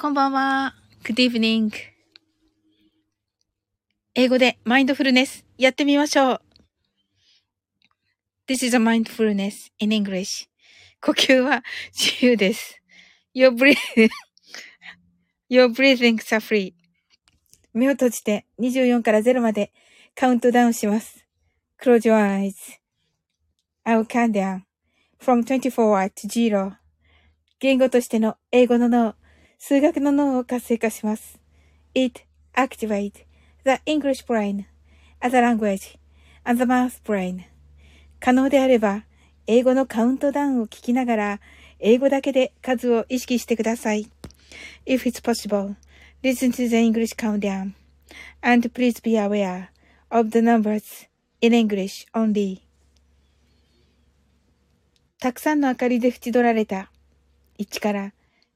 こんばんは。Good evening. 英語でマインドフルネスやってみましょう。This is a mindfulness in English. 呼吸は自由です。Your breathing, your breathings are free. 目を閉じて24から0までカウントダウンします。Close your eyes.I will count down from 24 to 0. 言語としての英語の脳、数学の脳を活性化します。It activates the English brain as a language and the math brain. 可能であれば、英語のカウントダウンを聞きながら、英語だけで数を意識してください。If it's possible, listen to the English countdown. And please be aware of the numbers in English only. たくさんの明かりで縁取られた1から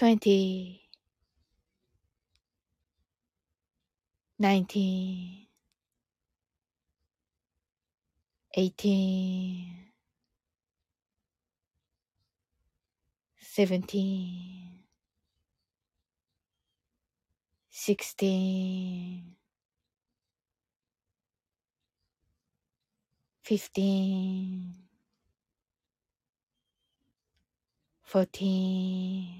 20 19 18 17 16 15 14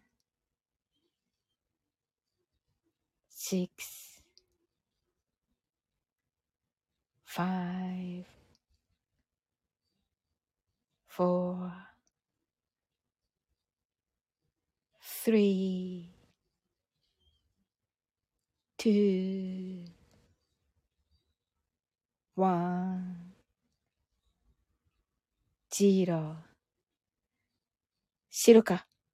6 5 4 3 2 1 0白か。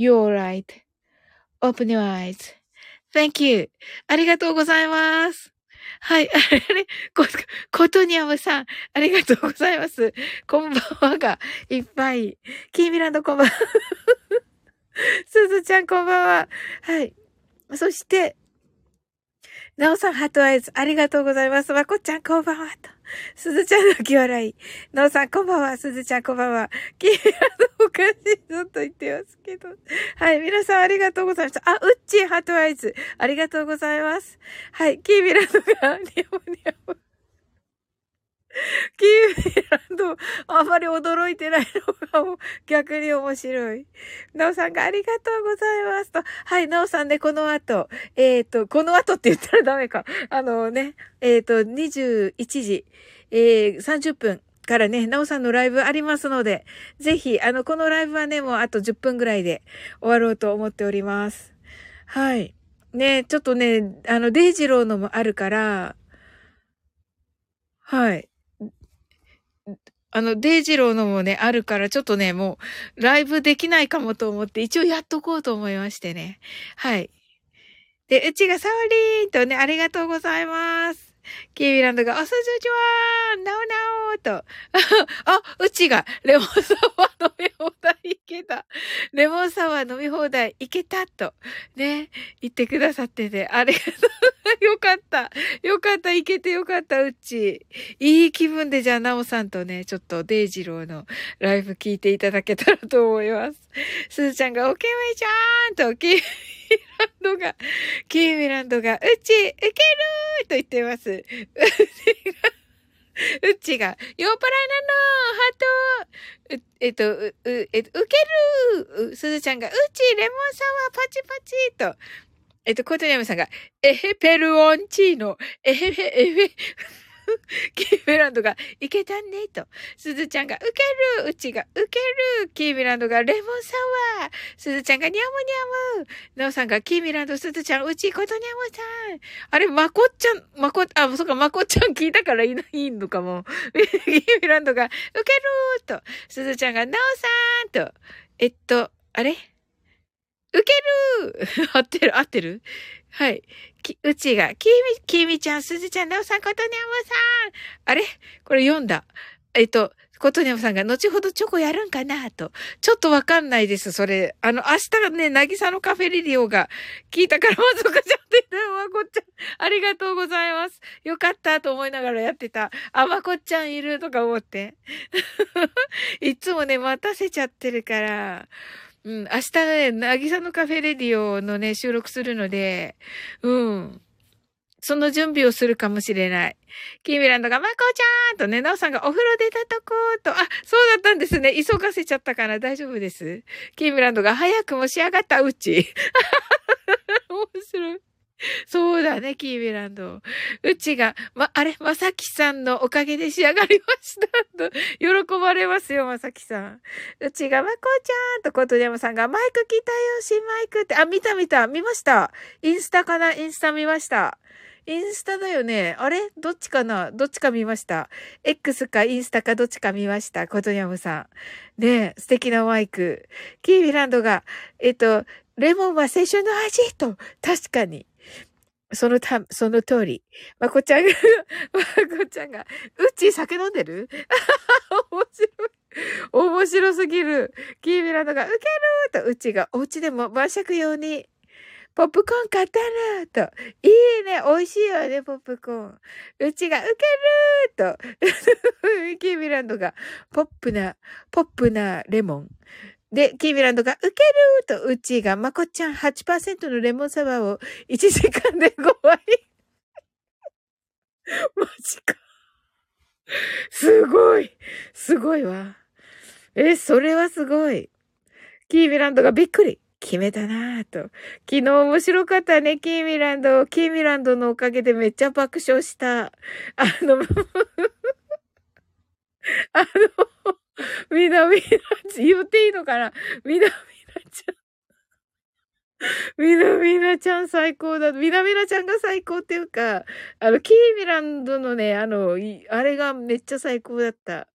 You're right.Open your eyes.Thank you. ありがとうございます。はい。あれ、あれ、こ、ことにゃむさん、ありがとうございます。こんばんはがいっぱい。キーミランドこんばんは。すずちゃんこんばんは。はい。そして、なおさん、ハートアイズ、ありがとうございます。まこちゃん、こんばんは。と。すずちゃんの気笑い。のうさん、こんばんは。すずちゃん、こんばんは。キーラのおかしいぞと言ってますけど。はい、皆さん、ありがとうございました。あ、うっちー、ハートアイズ、ありがとうございます。はい、キーミラのが、にゃむにゃむ。キーミランド、あまり驚いてないのが逆に面白い。なおさんがありがとうございますと。はい、なおさんで、この後、えっ、ー、と、この後って言ったらダメか。あのね、えっ、ー、と、21時、えー、30分からね、なおさんのライブありますので、ぜひ、あの、このライブはね、もうあと10分ぐらいで終わろうと思っております。はい。ね、ちょっとね、あの、デイジローのもあるから、はい。あの、デイジローのもね、あるから、ちょっとね、もう、ライブできないかもと思って、一応やっとこうと思いましてね。はい。で、うちがサオリーンとね、ありがとうございます。キーミランドが、おすじゅちはなおなおと。あ、うちが、レモンサワー飲み放題いけた。レモンサワー飲み放題いけたと。ね、言ってくださってて、ありがとう。よかった。よかった。いけてよかった、うち。いい気分で、じゃあ、なおさんとね、ちょっと、デイジローのライブ聞いていただけたらと思います。すずちゃんが、おけみちゃーんと、キーミランドが、キーミランドが、うち、ウケるーと言ってます。うちが、うちが、酔っ払いなのハート、えっと、う、う、えっと、ウケるー。すずちゃんが、うち、レモンサワーパチパチと、えっと、コートニャムさんが、エヘペルオンチーノ、エヘヘ、エヘ、キーミランドが、いけたね、と。すずちゃんが、ウケるうちが、ウケるキーミランドが、レモンサワーすずちゃんが、ニャムニャムなおさんが、キーミランド、すずちゃん、うち、ことにゃむさん。あれ、まこっちゃん、まこ、あ、そっか、まこっちゃん聞いたからいないいのかも。キーミランドが、ウケると、すずちゃんが、なおさんと、えっと、あれ？ウケるー 合ってる合ってる？はい。き、うちが、きみ、きみちゃん、すずちゃん、なおさん、ことにゃむさん。あれ？これ読んだ。えっと、ことにゃむさんが、後ほどチョコやるんかな？と。ちょっとわかんないです、それ。あの、明日ね、なぎさのカフェレディオが聞いたから、まずかちゃって言ったまこっちゃん。ありがとうございます。よかったと思いながらやってた。あ、まこっちゃんいるとか思って。いつもね、待たせちゃってるから。うん、明日ね、なぎさのカフェレディオのね、収録するので、うん。その準備をするかもしれない。キーミランドが、まこちゃんとね、なおさんがお風呂出たとこと、あ、そうだったんですね。急がせちゃったから大丈夫です。キーミランドが、早くも仕上がったうち。面白い。そうだね、キーミランド。うちが、ま、あれ、まさきさんのおかげで仕上がりました。と、喜ばれますよ、まさきさん。うちが、まこちゃんと、ことでもさんが、マイク来たよ、新マイクって、あ、見た見た、見ました。インスタかな？インスタ見ました。インスタだよね。あれ？どっちかな？どっちか見ました。X かインスタかどっちか見ました。ことにゃむさん。ねえ、素敵なマイク。キービランドが、えっと、レモンは青春の味と、確かに。そのた、その通り。まこちゃんが、まこちゃんが、うち酒飲んでる？面白い。面白すぎる。キービランドが、ウケると、うちが、お家でも晩酌用に、ポップコーン買ったらと。いいね。美味しいよね、ポップコーン。うちが、ウケると。キービランドが、ポップな、ポップなレモン。で、キービランドが、ウケると、うちが、まこちゃん8%のレモンサワーを1時間で5割。マジか。すごい。すごいわ。え、それはすごい。キービランドがびっくり。決めたなぁと。昨日面白かったね、キーミランド。キーミランドのおかげでめっちゃ爆笑した。あの、あの、みなみなち、言っていいのかな？みなみなちゃん。みなみなちゃん最高だ。みなみなちゃんが最高っていうか、あの、キーミランドのね、あの、あれがめっちゃ最高だった。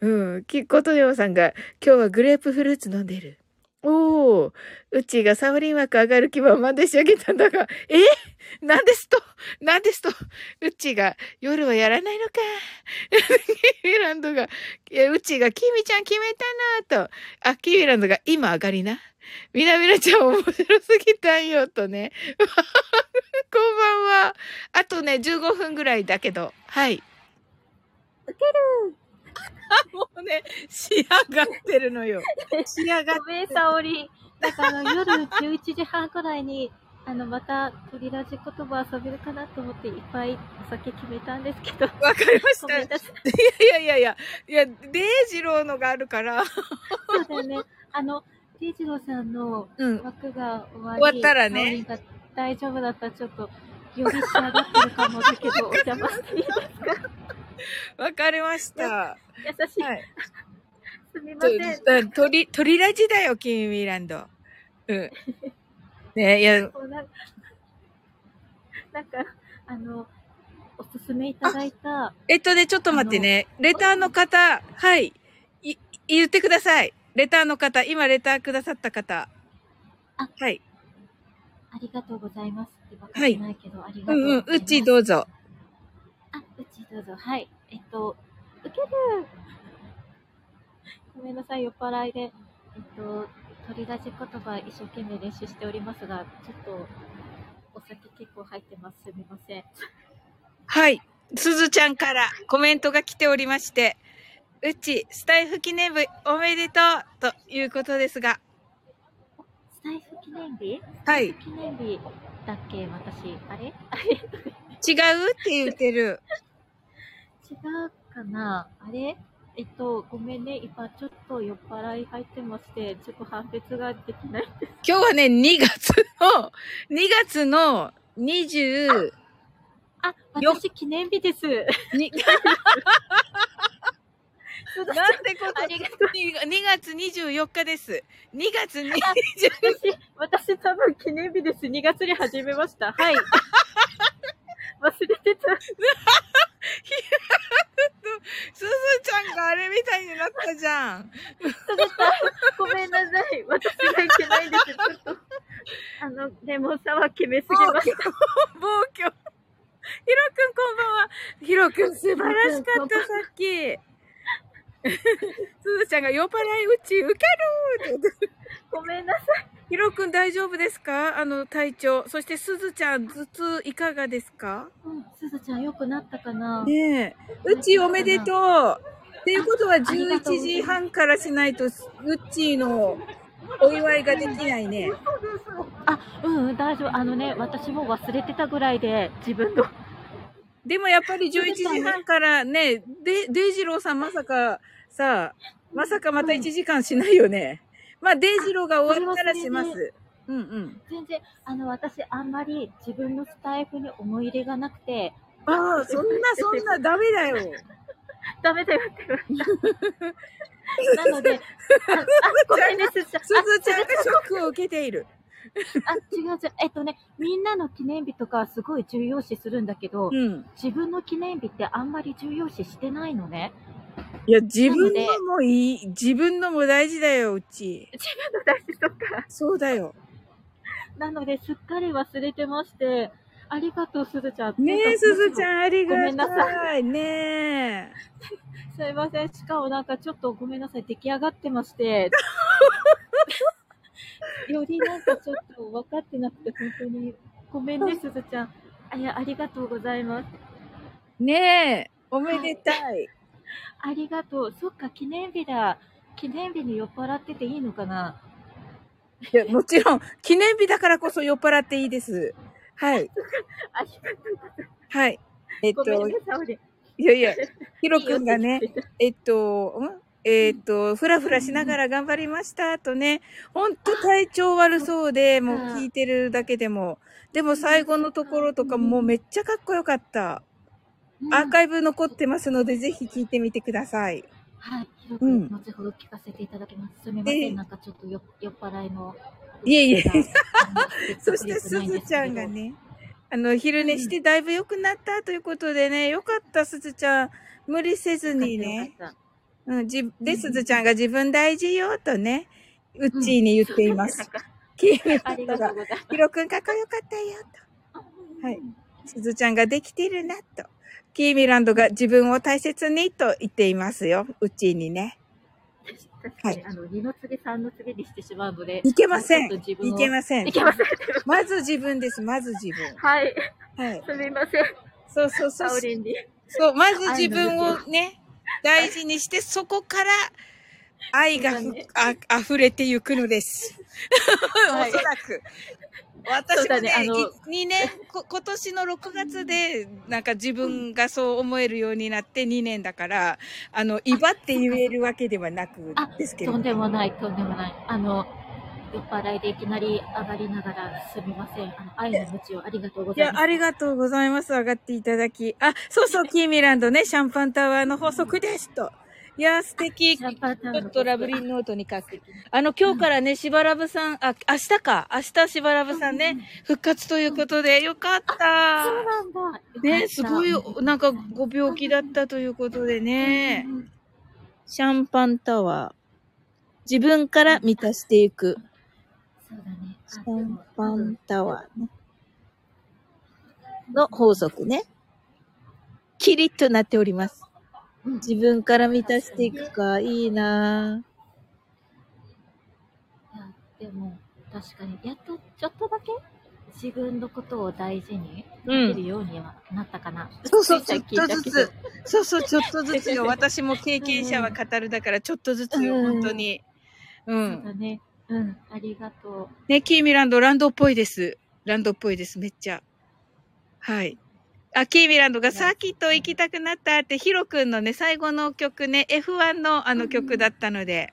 うん。きっ、ことようさんが、今日はグレープフルーツ飲んでる。おー、うちがサオリン枠上がる気満々で仕上げたんだが、え？なんですと？なんですと？うちが、夜はやらないのか？キーミランドが、いや、うちが、キミちゃん決めたなと。あ、キーミランドが、今上がりな？みなみなちゃん面白すぎたんよ、とね。こんばんは。あとね、15分ぐらいだけど、はい。ウケるもうね、仕上がってるのよ。仕上がっごめん、沙織。なんかあの、夜11時半くらいに、あの、また、鳥ラジ言葉遊べるかなと思って、いっぱいお酒決めたんですけど。わかりました。いやい。いやいやいや、いや、デイジローのがあるから。そうだよね。あの、デイジローさんのうん。枠が終わり、終わったらね大丈夫だったら、ちょっと、より仕上がってるかもだけど、お邪魔していいですか？わかりました。優しい。はい。すみません。鳥、鳥ラジだよ、キーミランド。うん。ねいや、なんかなんか、あの、おすすめいただいた、えっとね、ちょっと待ってね。レターの方、はい。い、言ってください。レターの方、今レターくださった方。あはい。ありがとうございますって分かってないけど、ありがとううんございます。うん、うちどうぞ。あ、うちどうぞ。はい。えっと、受けるごめんなさい、酔っ払いで。えっと、取り出し言葉一生懸命練習しておりますが、ちょっと、お酒結構入ってます。すみません。はい。すずちゃんからコメントが来ておりまして、うち、スタイフ記念日おめでとうということですが、スタイフ記念日？はい。違う記念日だっけ私。あれ？あれ？って言ってる。違うかな？あれ？えっと、ごめんね。今ちょっと酔っ払い入ってまして、ちょっと判別ができないんです。今日はね、2月の、2月の20、あ、よ私記念日です。なんてこと？ありがとう。2月24日です。2月20、私、私多分記念日です。2月に始めました。はい。忘れてた。すずちゃんがあれみたいになったじゃん。ごめんなさい。私がいけないんです。ちょっと、あの、レモンサワー決めすぎました。暴挙。ヒロくんこんばんは。ヒロくん素晴らしかった、さっき。すずちゃんが酔っ払いうち受けるごめんなさい。ヒロくん大丈夫ですか？あの体調。そしてすずちゃん頭痛いかがですか？うん、すずちゃん良くなったかな？ねえ。うちおめでとう。っていうことは11時半からしないと、うっちーのお祝いができないね。あ、うん、うん、大丈夫。あのね、私も忘れてたぐらいで、自分の。でもやっぱり11時半からね、で、デイジローさんまさかさ、まさかまた1時間しないよね。まあ、デイジローが終わったらします。うんうん。全然、あの、私、あんまり自分のスタイフに思い入れがなくて、ああ、そんなそんなダメだよ。ダメだよって言われた。なので、あ、あごめんね、すずちゃん。すずちゃんがショックを受けている。あ、違う違う。えっとね、みんなの記念日とかすごい重要視するんだけど、うん。自分の記念日ってあんまり重要視してないのね。いや、自分のもいい、自分のも大事だよ、うち。自分の大事とか。そうだよ。なので、すっかり忘れてまして、ありがとう、すずちゃん。ねえ、すずちゃん、ありがごめんなたい。ねえ。すいません。しかもなんかちょっとごめんなさい。出来上がってまして。よりなんかちょっと分かってなくて、本当に。ごめんね、すずちゃん。あ、いや、ありがとうございます。ねえ、おめでたい。ありがとう。そっか、記念日だ。記念日に酔っ払ってていいのかな？いや、もちろん、記念日だからこそ酔っ払っていいです。はい。はい。えっと。いやいや、ヒロくんがねえっと、ん？えっと、ふらふらしながら頑張りましたとね、ほんと体調悪そうで、もう聞いてるだけでも。でも最後のところとかもうめっちゃかっこよかった。うんアーカイブ残ってますので、ぜひ聞いてみてください。はい、うん後ほど聞かせていただきます。すみません、ええなんかちょっとよ酔っ払いの。いえいえ そしてすずちゃんが。ね、あの、昼寝してだいぶ良くなったということでね、よかった、すずちゃん。無理せずにね。うん、じ、で、すずちゃんが自分大事よ、とね、うっちーに言っています。キーミありランドが、がとうございます。ヒロくんかっこよかったよ、と。はい。すずちゃんができてるな、と。キーミランドが自分を大切に、と言っていますよ、うっちーにね。確かに、あの、二の次、三の次にしてしまうので。いけません。いけませんい。けません。まず自分です、まず自分。はい。はい。すみません。そうそうそうサオ。リンに。そう、まず自分をね、大事にして、そこから愛がふ、あ、溢れてゆくのです。はい おそらく。私もね、ねあの2年こ、今年の6月で、なんか自分がそう思えるようになって2年だから、あの、威張って言えるわけではなくあですけど。とんでもない、とんでもない。あの、酔っ払いでいきなり上がりながらすみません。あの、愛の無知をありがとうごいや、ざいます。ありがとうございます。上がっていただき。あ、そうそう、キーミランドね、シャンパンタワーの法則です。といや、素敵。ちょっとラブリーノートに書く。あの、今日からね、しばらぶさん、あ、明日か。明日しばらぶさんね、復活ということで、よかった。そうなんだ。ね、すごい、なんかご病気だったということでね。シャンパンタワー。自分から満たしていく。そうだね。シャンパンタワーね。の法則ね。キリッとなっております。うん自分から満たしていくか、いいなぁ。いやでも、確かに、やっとちょっとだけ自分のことを大事にうんできるようにはなったかな。そうそう、つちょっとずつ。そうそう、ちょっとずつよ。私も経験者は語るだから、ちょっとずつよ、うん本当に。うそうんだ。ね。うん、ありがとね、キーミランド、ランドっぽいです。ランドっぽいです、めっちゃ。はい。あ、キーミランドがサーキット行きたくなったって、ヒロくんのね、最後の曲ね、F1 のあの曲だったので、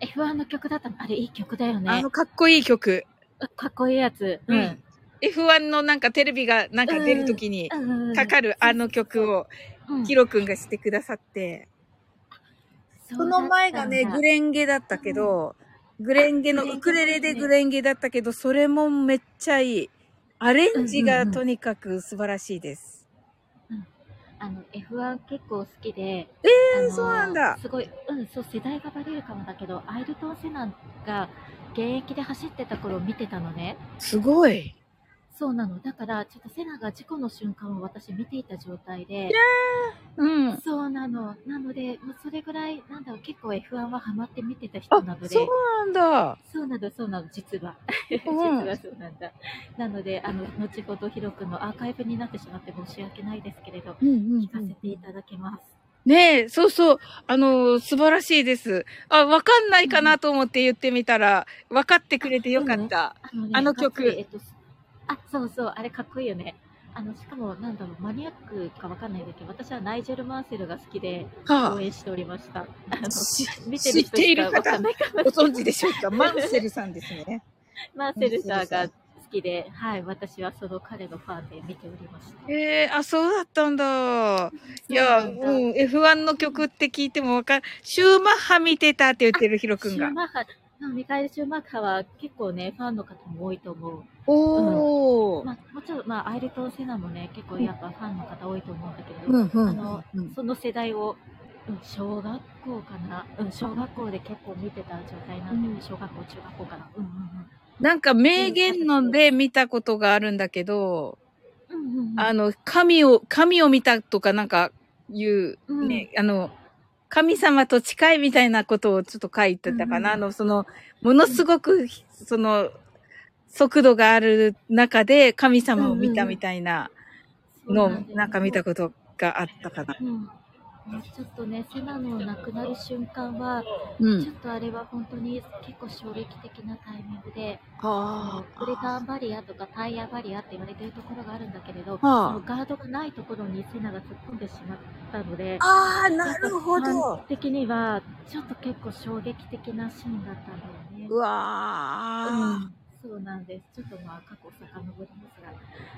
う。F1 の曲だったの。あれ、いい曲だよあねの。かっこいい曲。かっこいいやつ。うん。F1 のなんかテレビがなんか出るときにうん。かかるあの曲をうん、ヒロくんがしてくださって、その前がね、グレレンゲだったけど、グレンゲの、ウクレレでグレンゲだったけど、それもめっちゃいい。アレンジがとにかく素晴らしいです。あの、F1 結構好きで。えあのそうなんだすごい、うん、そう、世代がバレるかもだけど、アイルトン・セナが現役で走ってた頃見てたのね。すごい。そうなの。だから、ちょっとセナが事故の瞬間を私見ていた状態で、うん。そうなの。なので、もうそれぐらい、なんだろう、結構 F1 はハマって見てた人なあの、で、そうなんだ。そうなの、そうなの、実は。うん 実はそうなんだ。なので、あの、後ほどヒロ君のアーカイブになってしまって申し訳ないですけれど、うんうん聞かせていただきます。ねえ、そうそう。あの、素晴らしいです。あ、わかんないかなと思って言ってみたら、分かってくれてよかった。あの,、ね、あの曲えっと、あ、そうそう、あれかっこいいよね。あの、しかも、なんだろう、マニアックかわかんないんだけど、私はナイジェル・マーセルが好きでは応援しておりました。あのし見てる人しかわかんないかもご存知でしょうか？マンセルさんですね。マーセルさんが好きで、はい、私はその彼のファンで見ておりました。ええあ、そうだったんだ。いや、そうなんだうん、F1 の曲って聞いてもわかる。シューマッハ見てたって言ってるヒロくんがシュー。マッハ、ミカエル・シューマッハは結構ね、ファンの方も多いと思う。おー。まあ、もちろん、まあ、アイルトン・セナもね、結構やっぱファンの方多いと思うんだけど、うんうんあのうんその世代を、うん、小学校かな、うん、小学校で結構見てた状態なんで、うん小学校、中学校かな。うんうんなんか名言ので見たことがあるんだけど、うん。うんうんうん、あの、神を、神を見たとかなんかいう、うんね、あの、神様と近いみたいなことをちょっと書いてたかな。うんあの、その、ものすごく、その、速度がある中で神様を見たみたいなのをなんか見たことがあったかな。うん。ねちょっとね、セナの亡くなる瞬間は、うん。ちょっとあれは本当に結構衝撃的なタイミングで、あクレターンバリアとかタイヤバリアって言われてるところがあるんだけれど、あそのガードがないところにセナが突っ込んでしまったので、ああ、なるほど。的にはちょっと結構衝撃的なシーンだったんだよね。うわー。うんそうなんです。ちょっとまあ過去遡りますが。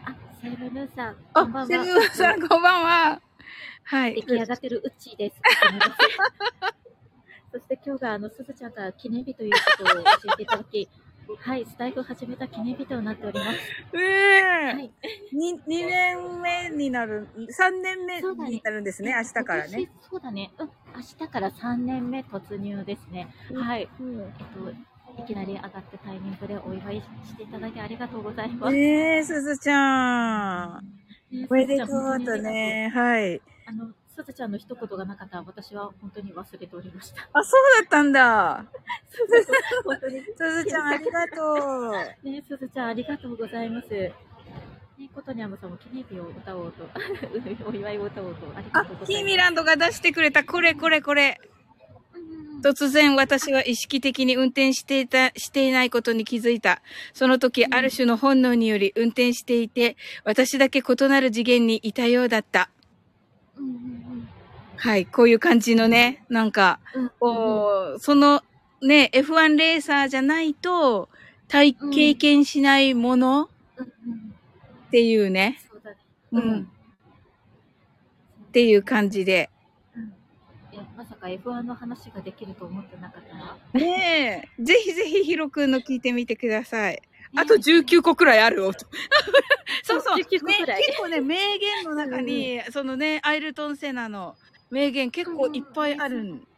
あ、セールヌーさん、こあんばん、は。セルーさん、こんばんは。はい。出来上がってるうっちーです。そして今日があの、すずちゃんから記念日ということを教えていただき、はい、スタイフを始めた記念日となっております。ええはい。に、2年目になる、3年目になるんですね、明日からね。そうだね。うん。明日から3年目突入ですね。はい。うんえっと、いきなり上がったタイミングでお祝いしていただいてありがとうございます。ねえ、すずちゃん。ねおめでとうとね。はい。あの、すずちゃんの一言がなかったら私は本当に忘れておりました。あ、そうだったんだ。本当に。すずちゃん、ありがとう。ね、すずちゃんありがとうございます。ね、ことにゃむさんも記念日を歌おうと、お祝いを歌おうと、ありがあとうご、ざいます。キーミランドが出してくれた、これこれこれ。うん突然私は意識的に運転していた、していないことに気づいた。その時、うんある種の本能により運転していて、私だけ異なる次元にいたようだった。はい、こういう感じのね、なんか、うんうんこう、そのね、F1 レーサーじゃないと、体、うん経験しないものっていうね。うん、っていう感じで。まさか F1 の話ができると思ってなかったな。ねえ。ぜひぜひヒロくんの聞いてみてください。あと19個くらいあるよ。そうそう。19個くらいね結構ね、名言の中に、そのね、アイルトン・セナの名言結構いっぱいあるん。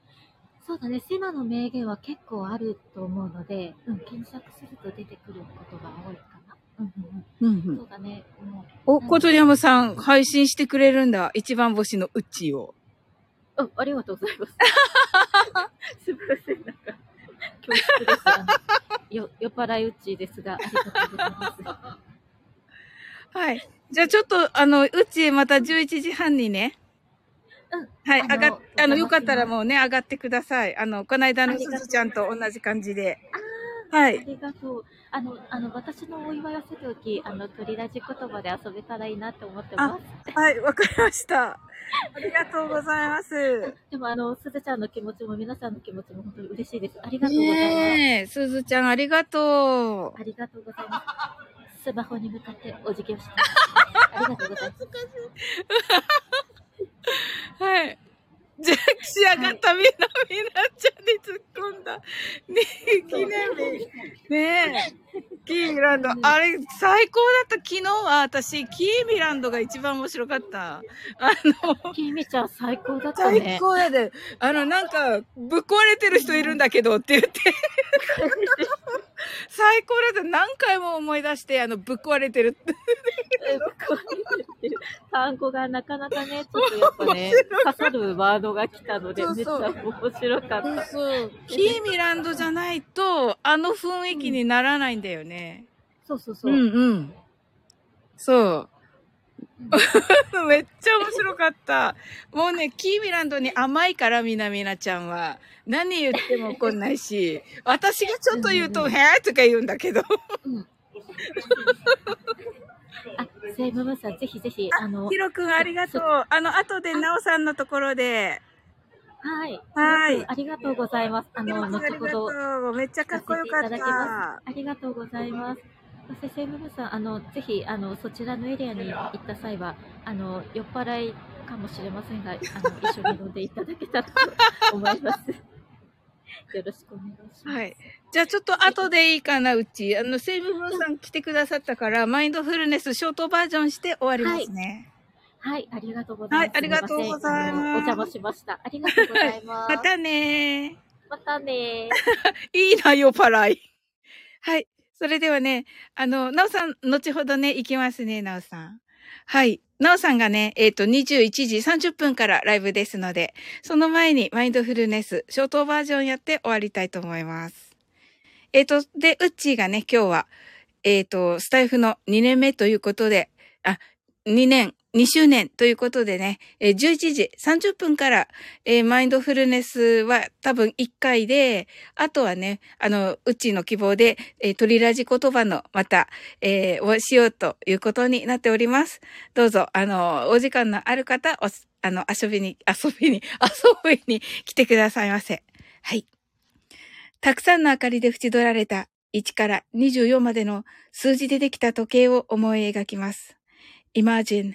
そうだね、セナの名言は結構あると思うので、うん、検索すると出てくることが多いかな。うんうんうん。うんそうだね、もお、コトリアムさん配信してくれるんだ。一番星のウッチーを。う、あ、ありがとうございます。すみません、なんか、恐縮です。あのよ、酔っ払いうちですが、ありがとうございます。はい。じゃあちょっと、あの、ウッチーまた11時半にね。うんはい、あがっ、あの、よかったらおもうね、上がってください。あの、この間のすずちゃんと同じ感じで。はい。ありがとう。あの、あの、私のお祝いはせておき、あの、鳥ラジ言葉で遊べたらいいなって思ってます。はい、わかりました。ありがとうございます。でも、あの、すずちゃんの気持ちも皆さんの気持ちも本当に嬉しいです。ありがとうございます。ねえ、すずちゃんありがとう。ありがとうございます。スマホに向かってお辞儀をして。ありがとうございます。はい。じゃあ、仕上がったみんな、みんなちゃんに突っ込んだ。ねえ、記念日。ねえ。キーミランド。あれ、最高だった。昨日は私、キーミランドが一番面白かった。あの、きみちゃん最高だった最ね。高やで。あの、なんか、ぶっ壊れてる人いるんだけどって言って。最高だった。何回も思い出して、あの、ぶっ壊れてるって。単語がなかなかね、ちょっとやっぱね、刺さるワードが来たので、めっちゃ面白かった。そう。キーミランドじゃないと、あの雰囲気にならないんだよね。そうそうそうう。んうん。そう。めっちゃ面白かった。もうね、キーミランドに甘いから、みなみなちゃんは。何言っても怒んないし、私がちょっと言うと、へーとか言うんだけど。うんあ、セイムムーンさん、ぜひぜひ、あのヒ、ロくんありがとう。あの、後でナオさんのところで。はい。はいありがとうございます。あの、あ後ほど、う。めっちゃかっこよかった。ありがとうございます。そして、ムムさん、あの、ぜひ、あの、そちらのエリアに行った際は、あの、酔っ払いかもしれませんが、あの、一緒に飲んでいただけたらと思います。よろしくお願いします。はい。じゃあちょっと後でいいかな、うち。あの、セイムムーンさん来てくださったから、マインドフルネスショートバージョンして終わりますね。はい、ありがとうございます。はいありがとうございますお邪魔しました。ありがとうございます。またねまたね いいな、酔っ払い。はい。それではね、あの、なおさん、後ほどね、行きますね、なおさん。はい。なおさんがね、えっ、と、21時30分からライブですので、その前にマインドフルネス、ショートバージョンやって終わりたいと思います。えっ、と、で、うっちーがね、今日は、えっ、と、スタイフの2年目ということで、あ、2年、2周年ということでね、えー11時30分から、えーマインドフルネスは多分1回で、あとはね、あの、うちの希望で、えー、鳥ラジ言葉のまた、えーをしようということになっております。どうぞ、あの、お時間のある方、おあの、遊びに、遊びに、遊びに来てくださいませ。はい。たくさんの明かりで縁取られた1から24までの数字でできた時計を思い描きます。Imagine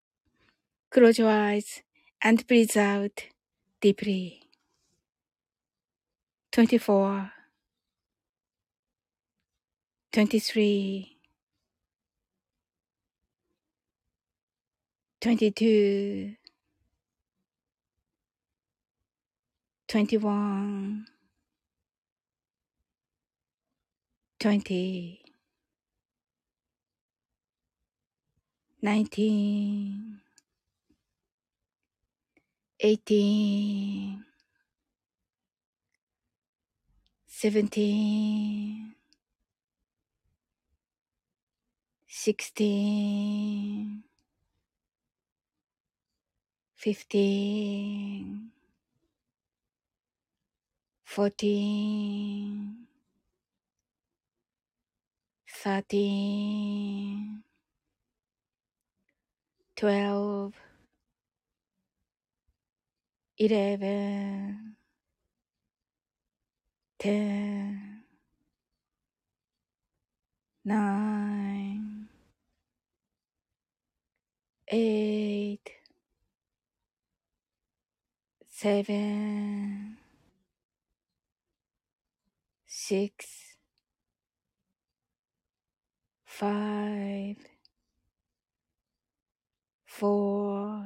Close your eyes and breathe out deeply. 24 23 22 21 20 19 eighteen, seventeen, sixteen, fifteen, fourteen, thirteen, twelve eleven, ten, nine, eight, seven, six, five, four,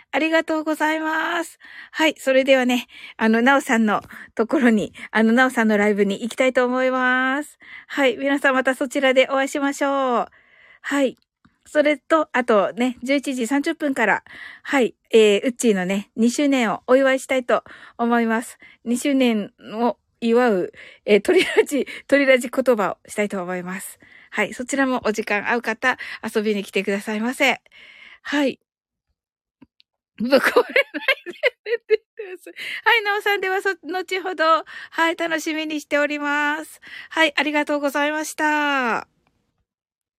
ありがとうございます。はい。それではね、あの、なおさんのところに、あの、なおさんのライブに行きたいと思います。はい。皆さんまたそちらでお会いしましょう。はい。それと、あとね、11時30分から、はい。えー、うっちーのね、2周年をお祝いしたいと思います。2周年を祝う、えー、鳥ラジ、鳥ラジ言葉をしたいと思います。はい。そちらもお時間合う方、遊びに来てくださいませ。はい。ぶっ壊れないで寝てください。はい。なおさんではそ、後ほど、はい。楽しみにしております。はい。ありがとうございました。